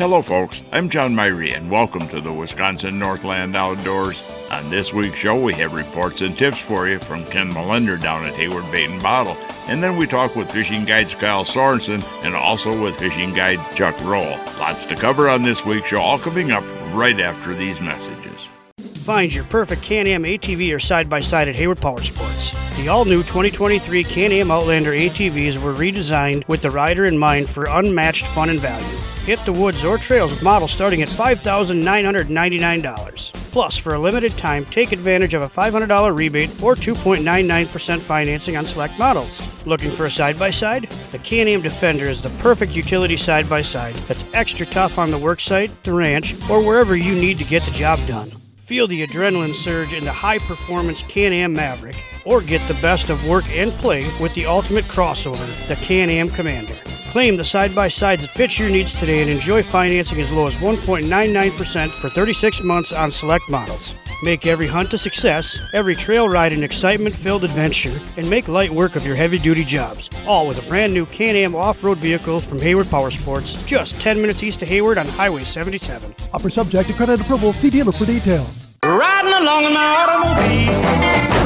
Hello, folks. I'm John Myhre, and welcome to the Wisconsin Northland Outdoors. On this week's show, we have reports and tips for you from Ken Milender down at Hayward Bait and Bottle. And then we talk with fishing guide Kyle Sorenson and also with fishing guide Chuck Roehl. Lots to cover on this week's show, all coming up right after these messages. Find your perfect Can-Am ATV or side-by-side at Hayward Power Sports. The all-new 2023 Can-Am Outlander ATVs were redesigned with the rider in mind for unmatched fun and value. Hit the woods or trails with models starting at $5,999. Plus, for a limited time, take advantage of a $500 rebate or 2.99% financing on select models. Looking for a side-by-side? The Can-Am Defender is the perfect utility side-by-side that's extra tough on the worksite, the ranch, or wherever you need to get the job done. Feel the adrenaline surge in the high performance Can Am Maverick, or get the best of work and play with the ultimate crossover, the Can Am Commander. Claim the side by sides that fit your needs today and enjoy financing as low as 1.99% for 36 months on select models. Make every hunt a success, every trail ride an excitement filled adventure, and make light work of your heavy duty jobs. All with a brand new Can Am off road vehicle from Hayward Power Sports, just 10 minutes east of Hayward on Highway 77. Offer subject to credit approval. See dealer for details. Riding along in my automobile.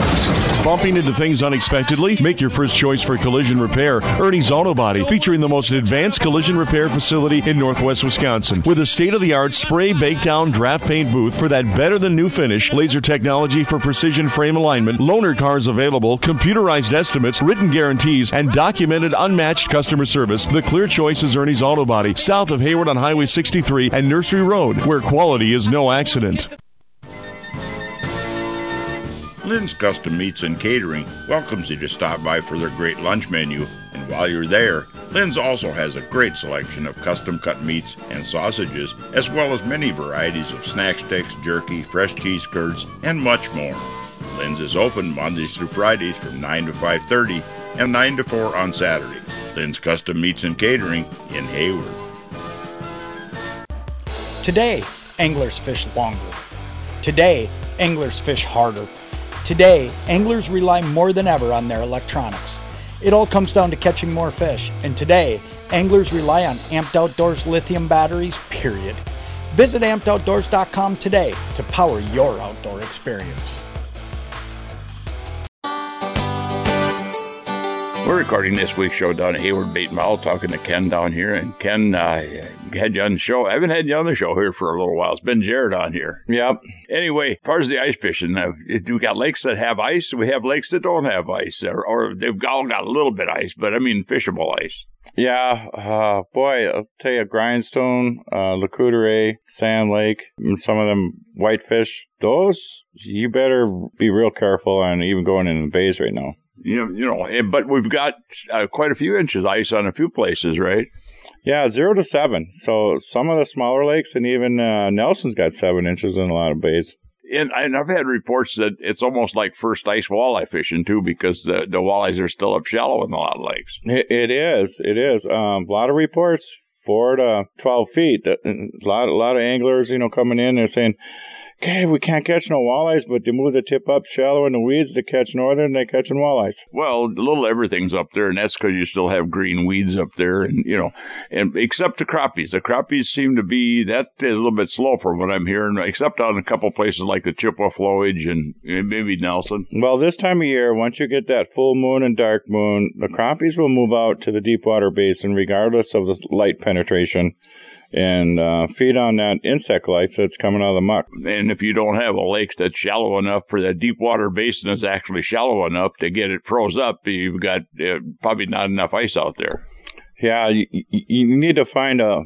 Bumping into things unexpectedly? Make your first choice for collision repair. Ernie's Auto Body, featuring the most advanced collision repair facility in northwest Wisconsin. With a state of the art spray bake down draft paint booth for that better than new finish, laser technology for precision frame alignment, loaner cars available, computerized estimates, written guarantees, and documented unmatched customer service. The clear choice is Ernie's Auto Body, south of Hayward on Highway 63 and Nursery Road, where quality is no accident. Lynn's Custom Meats and Catering welcomes you to stop by for their great lunch menu. And while you're there, Lynn's also has a great selection of custom cut meats and sausages, as well as many varieties of snack sticks, jerky, fresh cheese curds, and much more. Lynn's is open Mondays through Fridays from 9 to 5:30 and 9 to 4 on Saturdays. Lynn's Custom Meats and Catering in Hayward. Today, anglers fish longer. Today, anglers fish harder. Today, anglers rely more than ever on their electronics. It all comes down to catching more fish, and today, anglers rely on Amped Outdoors lithium batteries, period. Visit ampedoutdoors.com today to power your outdoor experience. We're recording this week's show down at Hayward Bait and Bottle, talking to Ken down here. And Ken uh, had you on the show. I haven't had you on the show here for a little while. It's been Jared on here. Yep. Anyway, as far as the ice fishing, uh, we got lakes that have ice. We have lakes that don't have ice, or, or they've all got a little bit of ice, but I mean fishable ice. Yeah, uh, boy, I'll tell you, Grindstone, uh, Lac-Courte, Sand Lake, some of them whitefish, those, you better be real careful on even going in the bays right now. You know, you know, but we've got uh, quite a few inches ice on a few places, right? Yeah, zero to seven. So some of the smaller lakes and even uh, Nelson's got seven inches in a lot of bays. And, and I've had reports that it's almost like first ice walleye fishing too, because the, the walleyes are still up shallow in a lot of lakes. It, it is. It is. Um, a lot of reports, four to twelve feet. A lot, a lot of anglers, you know, coming in. They're saying, okay, we can't catch no walleyes, but they move the tip up shallow in the weeds to catch northern, they're catching walleyes. Well, a little everything's up there, and that's because you still have green weeds up there, and you know, and except the crappies, the crappies seem to be that a little bit slow from what I'm hearing, except on a couple places like the Chippewa Flowage and maybe Nelson. Well, this time of year, once you get that full moon and dark moon, the crappies will move out to the deep water basin regardless of the light penetration and uh, feed on that insect life that's coming out of the muck. And if you don't have a lake that's shallow enough for that deep water basin is actually shallow enough to get it froze up, you've got uh, probably not enough ice out there. Yeah, you, you need to find a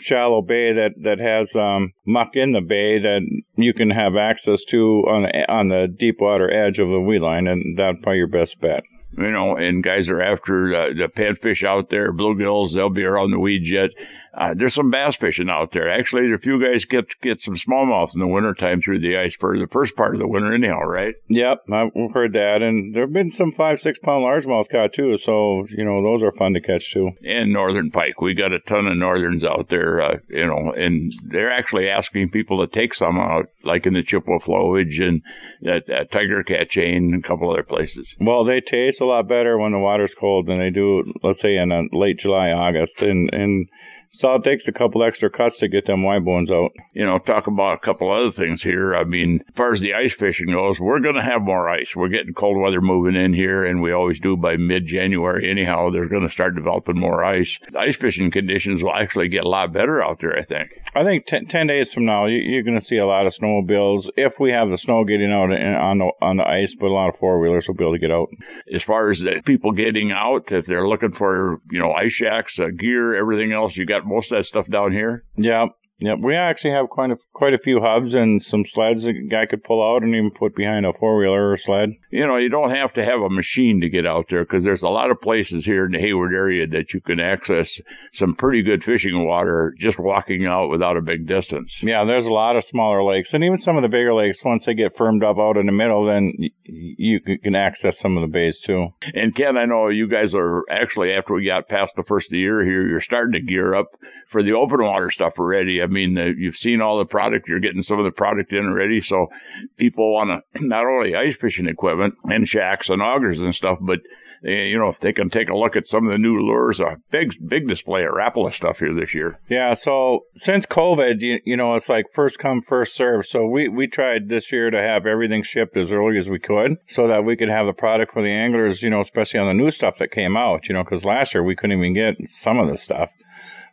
shallow bay that that has um, muck in the bay that you can have access to on the, on the deep water edge of the weed line, and that'd probably your best bet you know, and guys are after uh, the panfish out there, bluegills, they'll be around the weeds yet. Uh, there's some bass fishing out there. Actually, a few guys get get some smallmouth in the wintertime through the ice for the first part of the winter, anyhow, right? Yep, I've heard that. And there have been some five, six pound largemouth caught too. So, you know, those are fun to catch too. And northern pike. We got a ton of northerns out there, uh, you know, and they're actually asking people to take some out, like in the Chippewa Flowage and that, that Tiger Cat chain and a couple other places. Well, they taste a lot better when the water's cold than they do, let's say, in late July, August. And, and, So it takes a couple extra cuts to get them Y bones out. You know, talk about a couple other things here. I mean, as far as the ice fishing goes, we're going to have more ice. We're getting cold weather moving in here, and we always do by mid January. Anyhow, they're going to start developing more ice. The ice fishing conditions will actually get a lot better out there, I think. I think ten, 10 days from now, you, are going to see a lot of snowmobiles if we have the snow getting out on the on the ice, but a lot of four wheelers will be able to get out. As far as the people getting out, if they're looking for you know ice shacks, uh, gear, everything else, you got most of that stuff down here. Yeah, yeah, we actually have quite a quite a few hubs and some sleds a guy could pull out and even put behind a four wheeler or sled. You know, you don't have to have a machine to get out there because there's a lot of places here in the Hayward area that you can access some pretty good fishing water just walking out without a big distance. Yeah, there's a lot of smaller lakes and even some of the bigger lakes. Once they get firmed up out in the middle, then you can access some of the bays too. And Ken, I know you guys are actually after we got past the first of the year here, you're starting to gear up for the open water stuff already. I mean, the, you've seen all the product. You're getting some of the product in already. So people want to not only ice fishing equipment and shacks and augers and stuff, but Eh, you know, if they can take a look at some of the new lures, a big, big display of Rapala stuff here this year. Yeah. So since COVID, you, you know, it's like first come, first serve. So we, we tried this year to have everything shipped as early as we could so that we could have the product for the anglers, you know, especially on the new stuff that came out, you know, because last year we couldn't even get some of the stuff.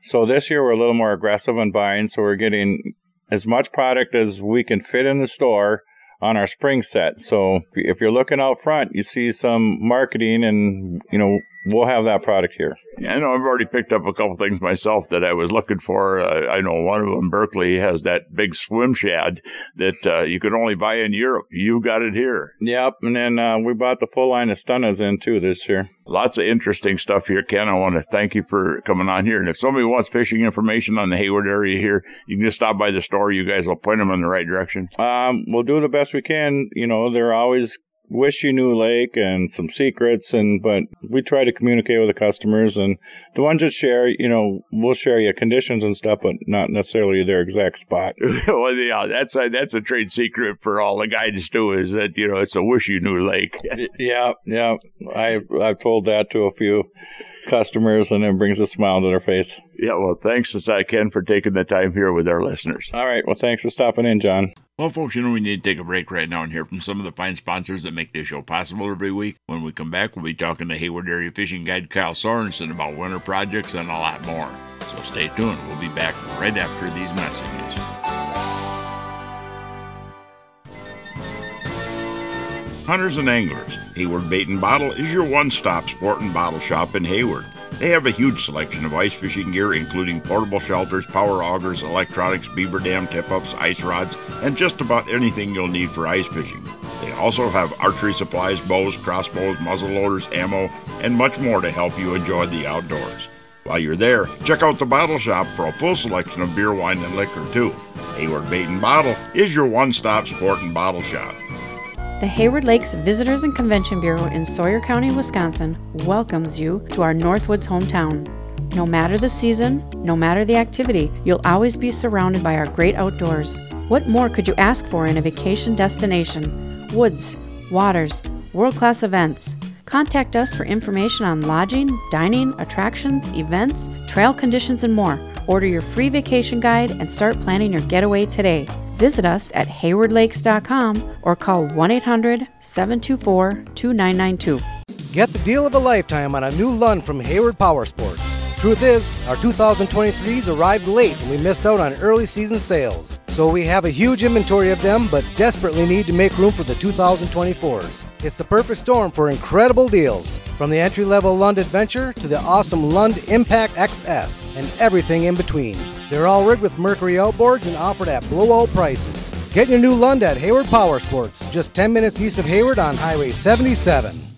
So this year we're a little more aggressive on buying. So we're getting as much product as we can fit in the store on our spring set. So if you're looking out front, you see some marketing and, you know, we'll have that product here. Yeah, I know I've already picked up a couple things myself that I was looking for. Uh, I know one of them, Berkley, has that big swim shad that uh, you could only buy in Europe. You got it here. Yep, and then uh, we bought the full line of Stunnas in too this year. Lots of interesting stuff here, Ken. I want to thank you for coming on here. And if somebody wants fishing information on the Hayward area here, you can just stop by the store. You guys will point them in the right direction. Um, we'll do the best we can. You know, they're always wish you knew lake and some secrets and but we try to communicate with the customers and the ones that share you know we'll share you conditions and stuff but not necessarily their exact spot. Well yeah that's a that's a trade secret for all the guys do is that you know it's a wish you knew lake yeah yeah. I've i've told that to a few customers and it brings a smile to their face. Yeah well thanks as i can for taking the time here with our listeners. All right well thanks for stopping in john well, folks, you know, we need to take a break right now and hear from some of the fine sponsors that make this show possible every week. When we come back, we'll be talking to Hayward Area Fishing Guide Kyle Sorenson about winter projects and a lot more. So stay tuned. We'll be back right after these messages. Hunters and anglers, Hayward Bait and Bottle is your one stop sport and bottle shop in Hayward. They have a huge selection of ice fishing gear, including portable shelters, power augers, electronics, beaver dam tip ups, ice rods, and just about anything you'll need for ice fishing. They also have archery supplies, bows, crossbows, muzzle loaders, ammo, and much more to help you enjoy the outdoors. While you're there, check out the bottle shop for a full selection of beer, wine, and liquor, too. Hayward Bait and Bottle is your one stop sport and bottle shop. The Hayward Lakes Visitors and Convention Bureau in Sawyer County, Wisconsin welcomes you to our Northwoods hometown. No matter the season, no matter the activity, you'll always be surrounded by our great outdoors. What more could you ask for in a vacation destination? Woods, waters, world class events. Contact us for information on lodging, dining, attractions, events, trail conditions, and more. Order your free vacation guide and start planning your getaway today. Visit us at haywardlakes.com or call 1 800 724 2992. Get the deal of a lifetime on a new Lund from Hayward Power Sports. Truth is, our 2023s arrived late and we missed out on early season sales. So we have a huge inventory of them, but desperately need to make room for the 2024s. It's the perfect storm for incredible deals. From the entry level Lund Adventure to the awesome Lund Impact XS and everything in between. They're all rigged with Mercury outboards and offered at blowout prices. Get your new Lund at Hayward Power Sports, just 10 minutes east of Hayward on Highway 77.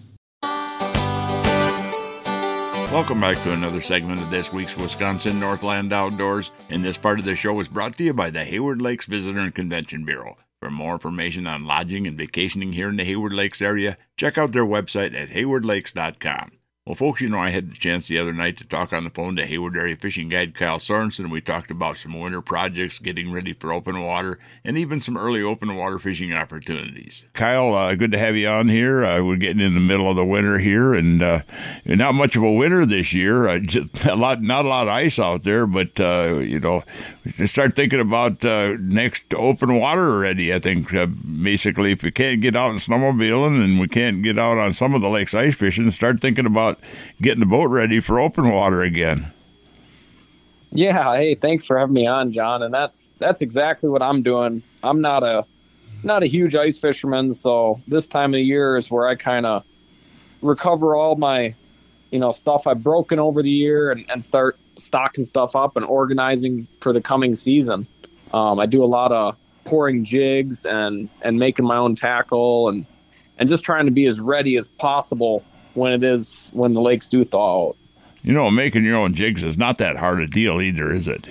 Welcome back to another segment of this week's Wisconsin Northland Outdoors. And this part of the show is brought to you by the Hayward Lakes Visitor and Convention Bureau. For more information on lodging and vacationing here in the Hayward Lakes area, check out their website at haywardlakes.com. Well, folks, you know, I had the chance the other night to talk on the phone to Hayward Area Fishing Guide Kyle Sorenson. We talked about some winter projects, getting ready for open water, and even some early open water fishing opportunities. Kyle, uh, good to have you on here. Uh, we're getting in the middle of the winter here, and uh, not much of a winter this year. Uh, a lot, not a lot of ice out there, but uh, you know, start thinking about uh, next open water already. I think basically, if we can't get out and snowmobiling and we can't get out on some of the lakes ice fishing, start thinking about getting the boat ready for open water again. Yeah, hey, thanks for having me on, John. And that's that's exactly what I'm doing. I'm not a not a huge ice fisherman, so this time of year is where I kind of recover all my you know stuff I've broken over the year and, and start stocking stuff up and organizing for the coming season. Um, I do a lot of pouring jigs and and making my own tackle and and just trying to be as ready as possible when it is when the lakes do thaw out. You know, making your own jigs is not that hard a deal either, is it?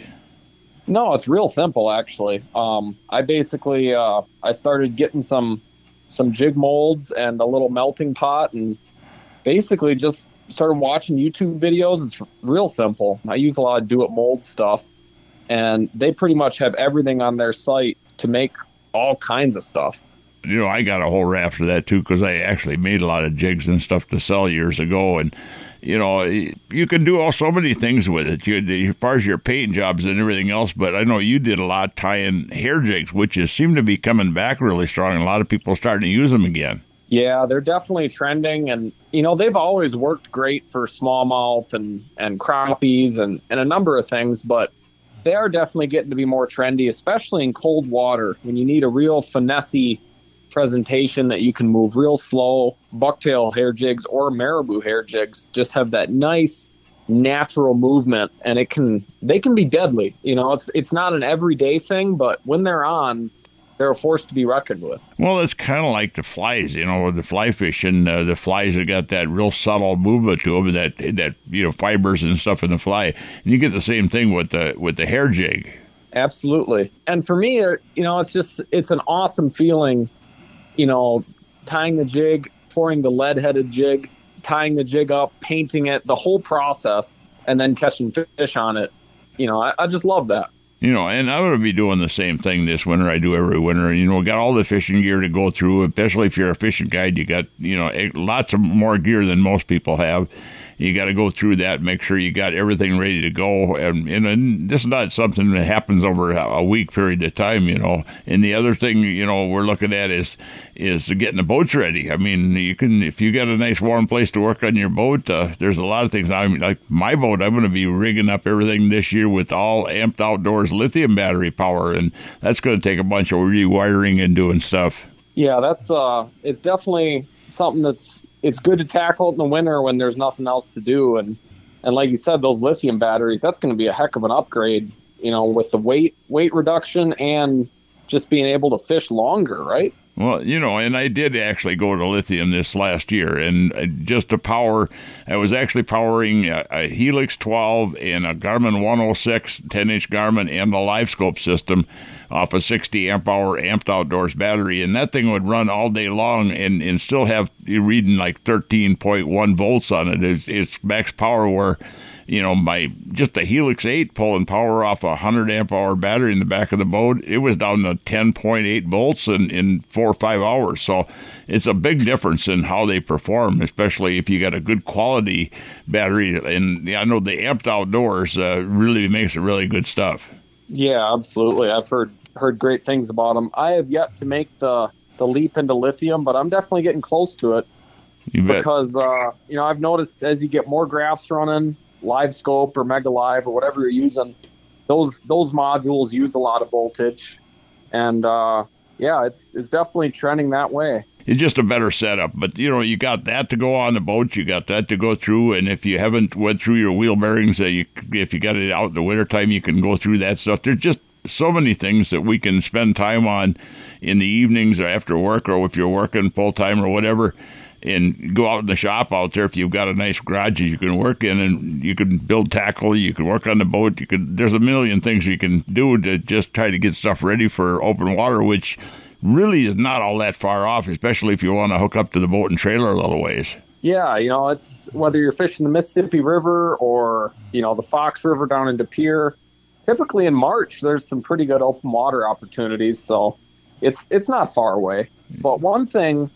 No, it's real simple actually. Um, I basically uh, I started getting some some jig molds and a little melting pot, and basically just started watching YouTube videos. It's real simple. I use a lot of do it mold stuff, and they pretty much have everything on their site to make all kinds of stuff you know, I got a whole raft of that too because I actually made a lot of jigs and stuff to sell years ago, and you know, you can do all so many things with it. You, as far as your paint jobs and everything else, but I know you did a lot tying hair jigs, which is seem to be coming back really strong. A lot of people starting to use them again. Yeah, they're definitely trending, and you know they've always worked great for smallmouth and and crappies and and a number of things, but they are definitely getting to be more trendy, especially in cold water when you need a real finessey presentation that you can move real slow. Bucktail hair jigs or marabou hair jigs just have that nice natural movement and it can they can be deadly. You know, it's it's not an everyday thing, but when they're on, they're a force to be reckoned with. Well, it's kind of like the flies, you know, the fly fishing. Uh, the flies have got that real subtle movement to them, that that you know fibers and stuff in the fly. And you get the same thing with the with the hair jig. Absolutely, and for me, uh, you know, it's just it's an awesome feeling you know, tying the jig, pouring the lead headed jig, tying the jig up, painting it, the whole process, and then catching fish on it. You know, I, I just love that. You know, and I'm going to be doing the same thing this winter. I do every winter. You know, got all the fishing gear to go through, especially if you're a fishing guide. You got, you know, eh, lots of more gear than most people have you got to go through that, make sure you got everything ready to go. And, and this is not something that happens over a week period of time, you know. And the other thing, you know, we're looking at is is getting the boats ready. I mean, you can if you got a nice warm place to work on your boat. Uh, there's a lot of things. I mean, like my boat, I'm going to be rigging up everything this year with all amped outdoors lithium battery power, and that's going to take a bunch of rewiring and doing stuff. Yeah, that's uh, it's definitely something that's it's good to tackle it in the winter when there's nothing else to do. And and like you said, those lithium batteries, that's going to be a heck of an upgrade. You know, with the weight weight reduction and just being able to fish longer, right? Well, you know, and I did actually go to lithium this last year, and uh, just to power, I was actually powering a, a Helix 12 and a Garmin 106 10 inch Garmin and the LiveScope system off a 60 amp hour amped outdoors battery, and that thing would run all day long and, and still have you reading like 13.1 volts on it. It's, it's max power where you know, my just a Helix 8 pulling power off a 100 amp hour battery in the back of the boat, it was down to 10.8 volts in, in four or five hours. So it's a big difference in how they perform, especially if you got a good quality battery. And I know the amped outdoors uh, really makes it really good stuff. Yeah, absolutely. I've heard heard great things about them. I have yet to make the the leap into lithium, but I'm definitely getting close to it. because uh, you know I've noticed as you get more graphs running, LiveScope or Mega Live or whatever you're using, those those modules use a lot of voltage, and uh, yeah, it's it's definitely trending that way. It's just a better setup, but you know you got that to go on the boat, you got that to go through, and if you haven't went through your wheel bearings, uh, you, if you got it out in the wintertime, you can go through that stuff. There's just so many things that we can spend time on in the evenings or after work, or if you're working full time or whatever and go out in the shop out there if you've got a nice garage you can work in and you can build tackle you can work on the boat you can there's a million things you can do to just try to get stuff ready for open water which really is not all that far off especially if you want to hook up to the boat and trailer a little ways Yeah, you know, it's whether you're fishing the Mississippi River or, you know, the Fox River down in De Pere. Typically in March, there's some pretty good open water opportunities, so it's it's not far away. But one thing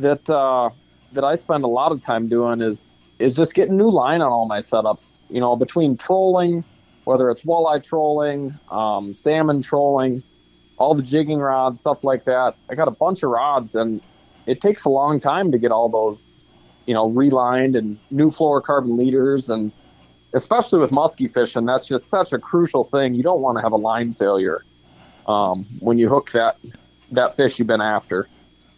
that uh, that I spend a lot of time doing is is just getting new line on all my setups. You know, between trolling, whether it's walleye trolling, um, salmon trolling, all the jigging rods, stuff like that. I got a bunch of rods, and it takes a long time to get all those, you know, relined and new fluorocarbon leaders, and especially with muskie fishing, that's just such a crucial thing. You don't want to have a line failure um, when you hook that that fish you've been after.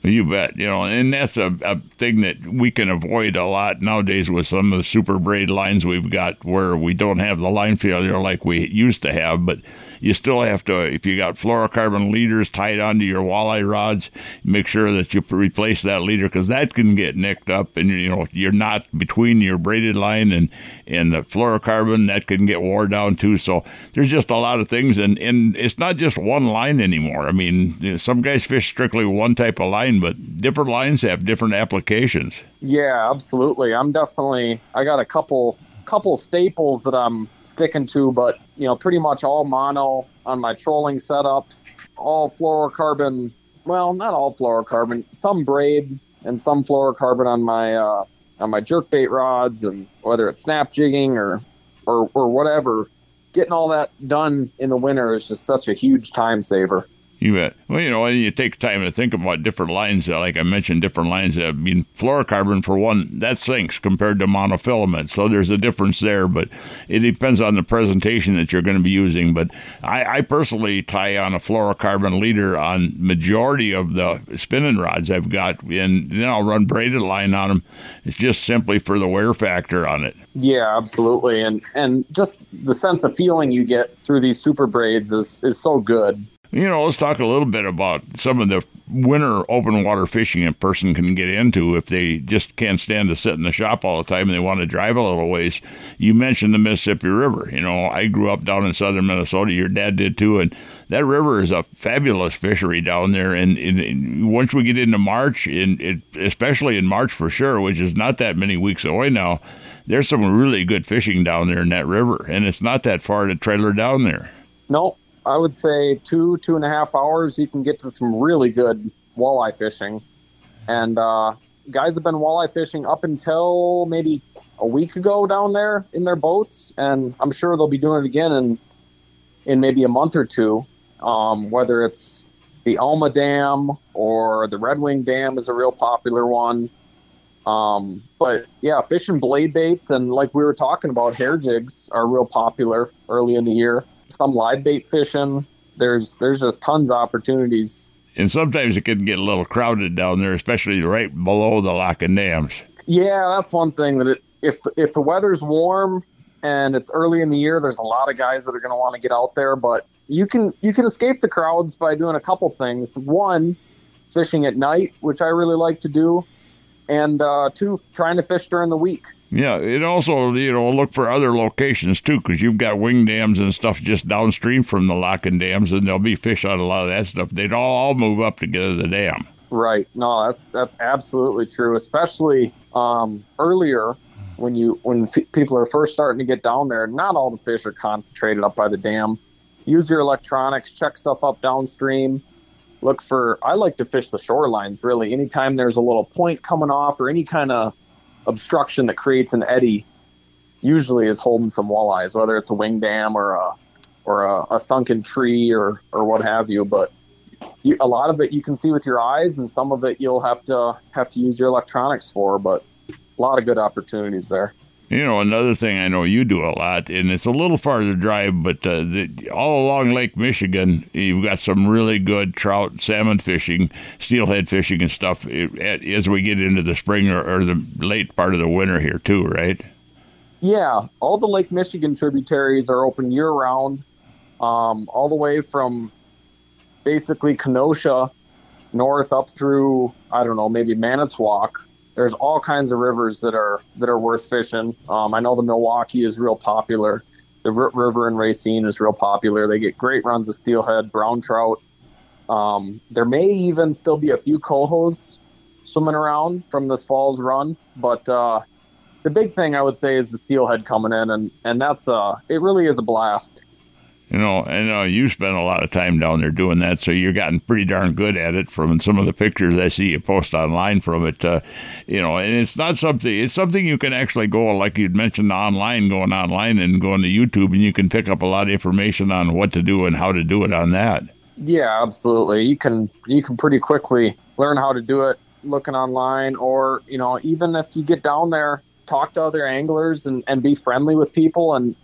You bet. You know, and that's a, a thing that we can avoid a lot nowadays with some of the super braid lines we've got where we don't have the line failure like we used to have. But you still have to, if you got fluorocarbon leaders tied onto your walleye rods, make sure that you replace that leader because that can get nicked up and, you know, you're not between your braided line and, and the fluorocarbon that can get wore down too. So there's just a lot of things. And, and it's not just one line anymore. I mean, some guys fish strictly one type of line, but different lines have different applications. Yeah, absolutely. I'm definitely, I got a couple couple staples that I'm sticking to, but you know, pretty much all mono on my trolling setups, all fluorocarbon. Well, not all fluorocarbon, some braid and some fluorocarbon on my uh, on my jerkbait rods, and whether it's snap jigging or or or whatever. Getting all that done in the winter is just such a huge time saver. You bet. Well, you know, and you take time to think about different lines. Uh, like I mentioned, different lines. I mean, fluorocarbon, for one, that sinks compared to monofilament. So there's a difference there, but it depends on the presentation that you're going to be using. But I, I personally tie on a fluorocarbon leader on majority of the spinning rods I've got, and then I'll run braided line on them. It's just simply for the wear factor on it. Yeah, absolutely. And and just the sense of feeling you get through these super braids is, is so good. You know, let's talk a little bit about some of the winter open water fishing a person can get into if they just can't stand to sit in the shop all the time and they want to drive a little ways. You mentioned the Mississippi River. You know, I grew up down in southern Minnesota. Your dad did too, and that river is a fabulous fishery down there. And, and, and once we get into March, in it, especially in March for sure, which is not that many weeks away now, there's some really good fishing down there in that river, and it's not that far to trailer down there. No, I would say two, two and a half hours, you can get to some really good walleye fishing. And uh, guys have been walleye fishing up until maybe a week ago down there in their boats, and I'm sure they'll be doing it again in in maybe a month or two. Um, whether it's the Alma Dam or the Red Wing Dam is a real popular one. Um, but yeah, fishing blade baits and like we were talking about, hair jigs are real popular early in the year some live bait fishing. There's there's just tons of opportunities. And sometimes it can get a little crowded down there, especially right below the lock and dams. Yeah, that's one thing that it, if if the weather's warm and it's early in the year, there's a lot of guys that are going to want to get out there. But you can you can escape the crowds by doing a couple things. One, fishing at night, which I really like to do, and uh, two, trying to fish during the week. Yeah, it also you know look for other locations too because you've got wing dams and stuff just downstream from the locking dams, and there'll be fish on a lot of that stuff. They'd all, all move up to get to the dam. Right. No, that's that's absolutely true. Especially um, earlier when you when f- people are first starting to get down there. Not all the fish are concentrated up by the dam. Use your electronics. Check stuff up downstream. Look for. I like to fish the shorelines. Really, anytime there's a little point coming off or any kind of obstruction that creates an eddy usually is holding some walleyes, whether it's a wing dam or a or a, a sunken tree or or what have you. But you, a lot of it you can see with your eyes, and some of it you'll have to have to use your electronics for. But a lot of good opportunities there. You know, another thing I know you do a lot, and it's a little farther drive, but uh, the, all along Lake Michigan, you've got some really good trout, salmon fishing, steelhead fishing, and stuff as we get into the spring or, or the late part of the winter here, too, right? Yeah, all the Lake Michigan tributaries are open year round, um, all the way from basically Kenosha north up through, I don't know, maybe Manitowoc there's all kinds of rivers that are that are worth fishing. Um, I know the Milwaukee is real popular. The R- river in Racine is real popular. They get great runs of steelhead, brown trout. Um, there may even still be a few cohos swimming around from this fall's run. But uh, the big thing I would say is the steelhead coming in, and and that's uh, it really is a blast. You know, and uh, you spent a lot of time down there doing that, so you've gotten pretty darn good at it. From some of the pictures I see you post online from it, uh, you know, and it's not something. It's something you can actually go, like you'd mentioned, online, going online and going to YouTube, and you can pick up a lot of information on what to do and how to do it on that. Yeah, absolutely. You can you can pretty quickly learn how to do it looking online, or you know, even if you get down there, talk to other anglers and, and be friendly with people and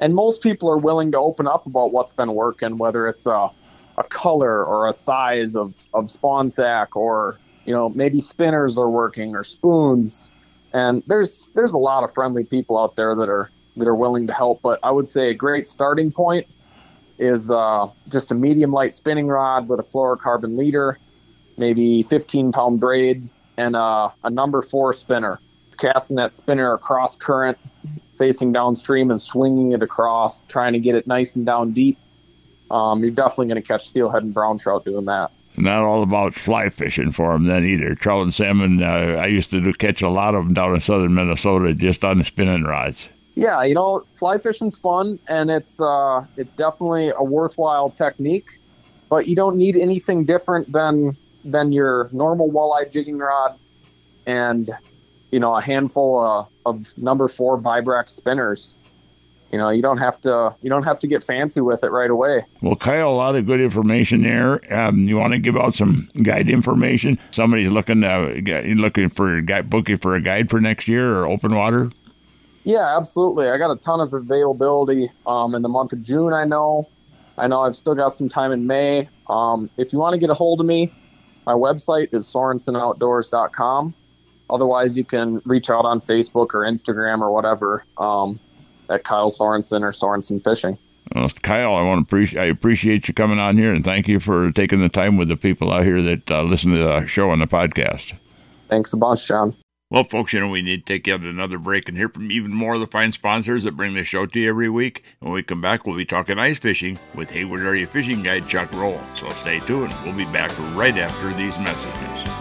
and most people are willing to open up about what's been working, whether it's a, a color or a size of, of spawn sack or, you know, maybe spinners are working or spoons. And there's there's a lot of friendly people out there that are that are willing to help. But I would say a great starting point is uh, just a medium light spinning rod with a fluorocarbon leader, maybe 15 pound braid, and uh, a number four spinner. Casting that spinner across current facing downstream and swinging it across, trying to get it nice and down deep. Um, you're definitely going to catch steelhead and brown trout doing that. Not all about fly fishing for them then either. Trout and salmon, uh, I used to do, catch a lot of them down in southern Minnesota just on the spinning rods. Yeah, you know, fly fishing's fun and it's uh, it's definitely a worthwhile technique, but you don't need anything different than than your normal walleye jigging rod and you know a handful uh, of number four Vibrax spinners. You know, you don't have to you don't have to get fancy with it right away. Well, Kyle, a lot of good information there. Um, you want to give out some guide information? Somebody's looking uh, looking for a guide, booking for a guide for next year or open water. Yeah, absolutely. I got a ton of availability um, in the month of June. I know. I know I've still got some time in May. Um, if you want to get a hold of me, my website is sorensonoutdoors.com. Otherwise, you can reach out on Facebook or Instagram or whatever um, at Kyle Sorenson or Sorenson Fishing. Well, Kyle, I want to appreciate I appreciate you coming on here and thank you for taking the time with the people out here that uh, listen to the show and the podcast. Thanks a bunch, John. Well, folks, you know, we need to take yet another break and hear from even more of the fine sponsors that bring the show to you every week. When we come back, we'll be talking ice fishing with Hayward Area Fishing Guide Chuck Roehl. So stay tuned. We'll be back right after these messages.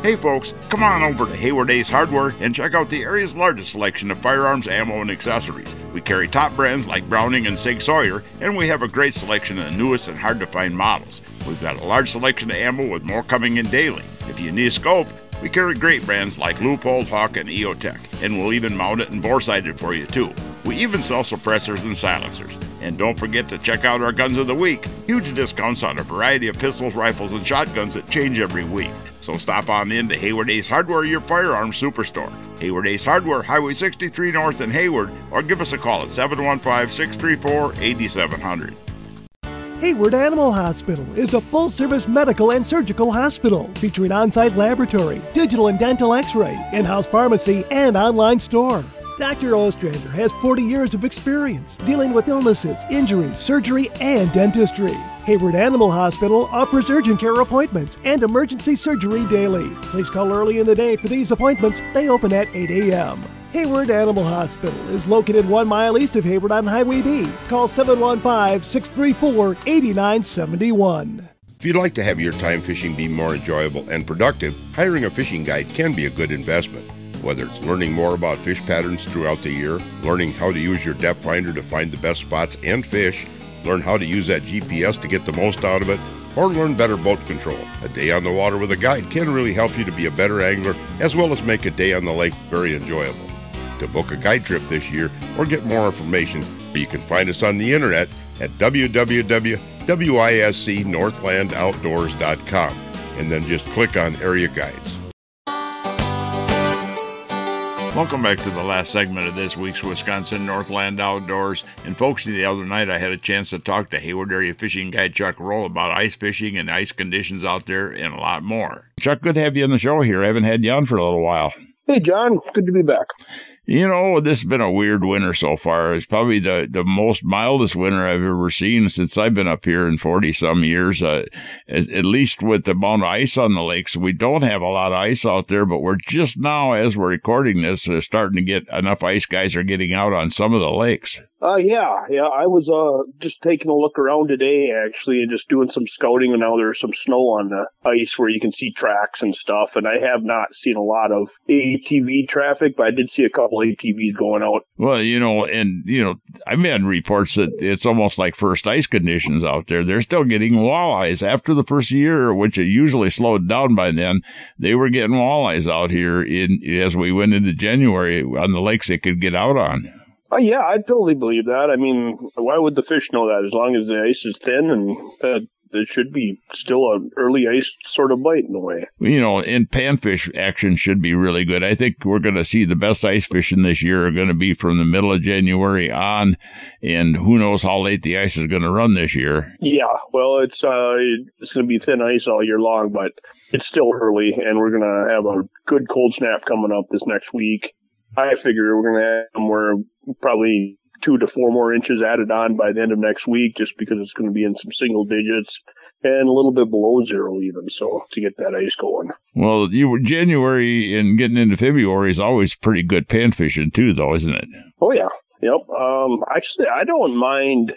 Hey folks, come on over to Hayward Ace Hardware and check out the area's largest selection of firearms, ammo, and accessories. We carry top brands like Browning and Sig Sauer, and we have a great selection of the newest and hard to find models. We've got a large selection of ammo with more coming in daily. If you need a scope, we carry great brands like Leupold, Hawk, and EOTech, and we'll even mount it and bore it for you too. We even sell suppressors and silencers. And don't forget to check out our Guns of the Week. Huge discounts on a variety of pistols, rifles, and shotguns that change every week. So stop on in to Hayward Ace Hardware, your firearms superstore. Hayward Ace Hardware, Highway 63 North in Hayward, or give us a call at 715 634 8700. Hayward Animal Hospital is a full service medical and surgical hospital featuring on site laboratory, digital and dental x ray, in house pharmacy, and online store. Dr. Ostrander has 40 years of experience dealing with illnesses, injuries, surgery, and dentistry. Hayward Animal Hospital offers urgent care appointments and emergency surgery daily. Please call early in the day for these appointments. They open at 8 a.m. Hayward Animal Hospital is located one mile east of Hayward on Highway B. Call 715 634 8971. If you'd like to have your time fishing be more enjoyable and productive, hiring a fishing guide can be a good investment. Whether it's learning more about fish patterns throughout the year, learning how to use your depth finder to find the best spots and fish, learn how to use that GPS to get the most out of it, or learn better boat control. A day on the water with a guide can really help you to be a better angler as well as make a day on the lake very enjoyable. To book a guide trip this year or get more information, you can find us on the internet at www.wiscnorthlandoutdoors.com and then just click on Area Guides. Welcome back to the last segment of this week's Wisconsin Northland Outdoors. And folks, the other night I had a chance to talk to Hayward Area Fishing Guide Chuck Roehl about ice fishing and ice conditions out there and a lot more. Chuck, good to have you on the show here. I haven't had you on for a little while. Hey, John. Good to be back. You know, this has been a weird winter so far. It's probably the, the most mildest winter I've ever seen since I've been up here in 40 some years. Uh, at, least with the amount of ice on the lakes, we don't have a lot of ice out there, but we're just now, as we're recording this, uh, starting to get enough ice guys are getting out on some of the lakes. Uh, yeah, yeah. I was uh just taking a look around today actually, and just doing some scouting. And now there's some snow on the ice where you can see tracks and stuff. And I have not seen a lot of ATV traffic, but I did see a couple ATVs going out. Well, you know, and you know, I've had reports that it's almost like first ice conditions out there. They're still getting walleyes after the first year, which it usually slowed down by then. They were getting walleyes out here in as we went into January on the lakes they could get out on. Oh yeah, I totally believe that. I mean, why would the fish know that? As long as the ice is thin and uh, it should be still an early ice sort of bite in a way. You know, and panfish action should be really good. I think we're going to see the best ice fishing this year are going to be from the middle of January on, and who knows how late the ice is going to run this year. Yeah, well, it's uh, it's going to be thin ice all year long, but it's still early, and we're going to have a good cold snap coming up this next week. I figure we're going to have somewhere probably two to four more inches added on by the end of next week, just because it's going to be in some single digits and a little bit below zero even. So to get that ice going. Well, you January and getting into February is always pretty good pan fishing too, though, isn't it? Oh yeah, yep. Um, actually, I don't mind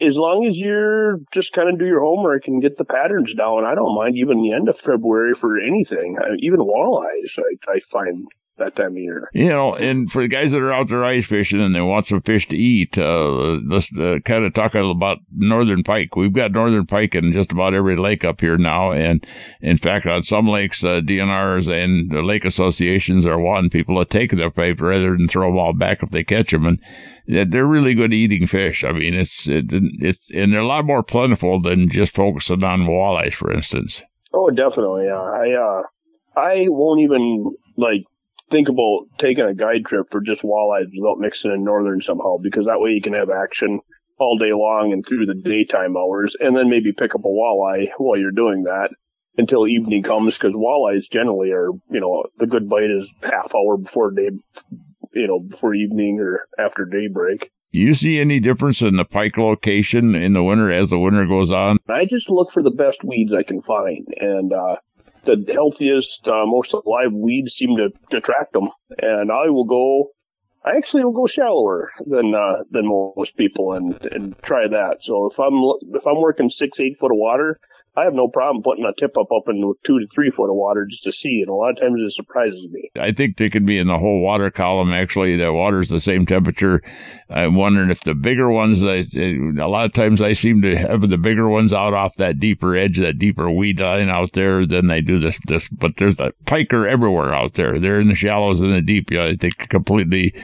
as long as you're just kind of do your homework and get the patterns down. I don't mind even the end of February for anything, even walleyes. I, I find that time of year. You know, and for the guys that are out there ice fishing and they want some fish to eat, uh, let's uh, kind of talk about northern pike. We've got northern pike in just about every lake up here now, and in fact, on some lakes, uh, DNRs and the lake associations are wanting people to take their pike rather than throw them all back if they catch them, and they're really good eating fish. I mean, it's it, it's and they're a lot more plentiful than just focusing on walleyes, for instance. Oh, definitely. Yeah, I uh, I won't even like think about taking a guide trip for just walleyes without mixing in northern somehow, because that way you can have action all day long and through the daytime hours, and then maybe pick up a walleye while you're doing that until evening comes, because walleyes generally are, you know, the good bite is half hour before day, you know, before evening or after daybreak. You see any difference in the pike location in the winter as the winter goes on? I just look for the best weeds I can find, and uh, the healthiest, uh, most alive weeds seem to, attract them. And I will go, I actually will go shallower than, uh, than most people and, and try that. So if I'm, if I'm working six, eight foot of water, I have no problem putting a tip up up in two to three foot of water just to see. And a lot of times it surprises me. I think they could be in the whole water column. Actually, the water's the same temperature. I'm wondering if the bigger ones, a lot of times I seem to have the bigger ones out off that deeper edge, that deeper weed line out there than they do this, this, but there's a piker everywhere out there. They're in the shallows and the deep. Yeah, I think completely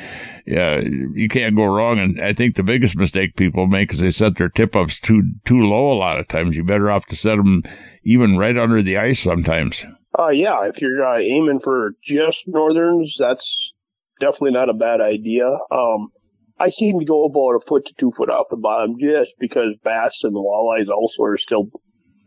yeah, you can't go wrong. And I think the biggest mistake people make is they set their tip ups too too low. A lot of times, you're better off to set them even right under the ice. Sometimes. Uh, yeah, if you're uh, aiming for just northerns, that's definitely not a bad idea. Um, I seem to go about a foot to two foot off the bottom just because bass and walleyes also are still,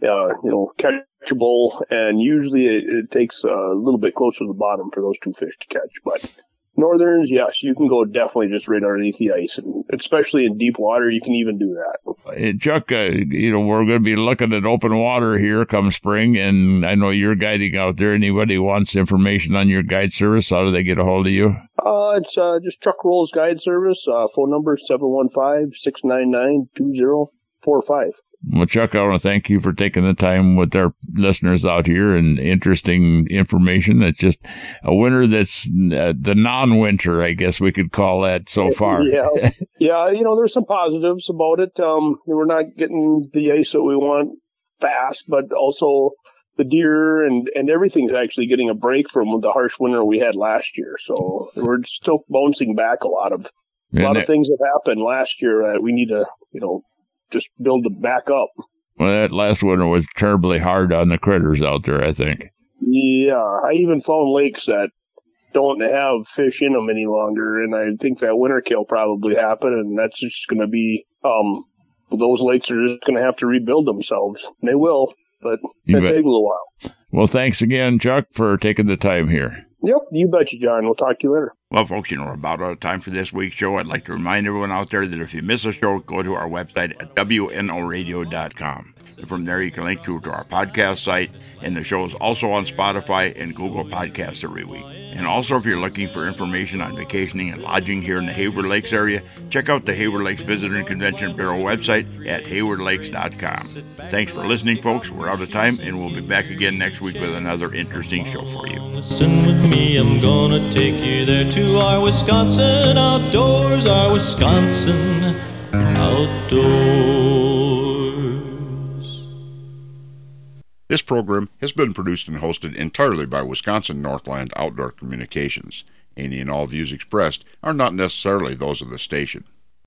uh, you know, catchable, and usually it, it takes a little bit closer to the bottom for those two fish to catch. But Northerns, yes, you can go definitely just right underneath the ice, and especially in deep water, you can even do that. Hey, Chuck, uh, you know we're going to be looking at open water here come spring, and I know you're guiding out there. Anybody wants information on your guide service? How do they get a hold of you? Uh, it's uh, just Chuck Roehl's Guide Service. Uh, phone number 715 699 2045. Well, Chuck, I want to thank you for taking the time with our listeners out here and interesting information. It's just a winter that's uh, the non-winter, I guess we could call that so far. yeah, yeah. You know, there's some positives about it. Um, we're not getting the ice that we want fast, but also the deer and, and everything's actually getting a break from the harsh winter we had last year. So we're still bouncing back a lot of a lot of things that happened last year that we need to, you know, just build them back up. Well, that last winter was terribly hard on the critters out there, I think. Yeah, I even found lakes that don't have fish in them any longer, and I think that winter kill probably happened, and that's just going to be um, those lakes are just going to have to rebuild themselves. They will, but it take a little while. Well, thanks again, Chuck, for taking the time here. Yep, you betcha, John. We'll talk to you later. Well, folks, you know, we're about out of time for this week's show. I'd like to remind everyone out there that if you miss a show, go to our website at wnoradio.com. And from there, you can link to, to our podcast site, and the show is also on Spotify and Google Podcasts every week. And also, if you're looking for information on vacationing and lodging here in the Hayward Lakes area, check out the Hayward Lakes Visitor and Convention Bureau website at haywardlakes.com. Thanks for listening, folks. We're out of time, and we'll be back again next week with another interesting show for you. Listen with me, I'm gonna take you there to our Wisconsin outdoors, our Wisconsin outdoors. This program has been produced and hosted entirely by Wisconsin Northland Outdoor Communications. Any and all views expressed are not necessarily those of the station.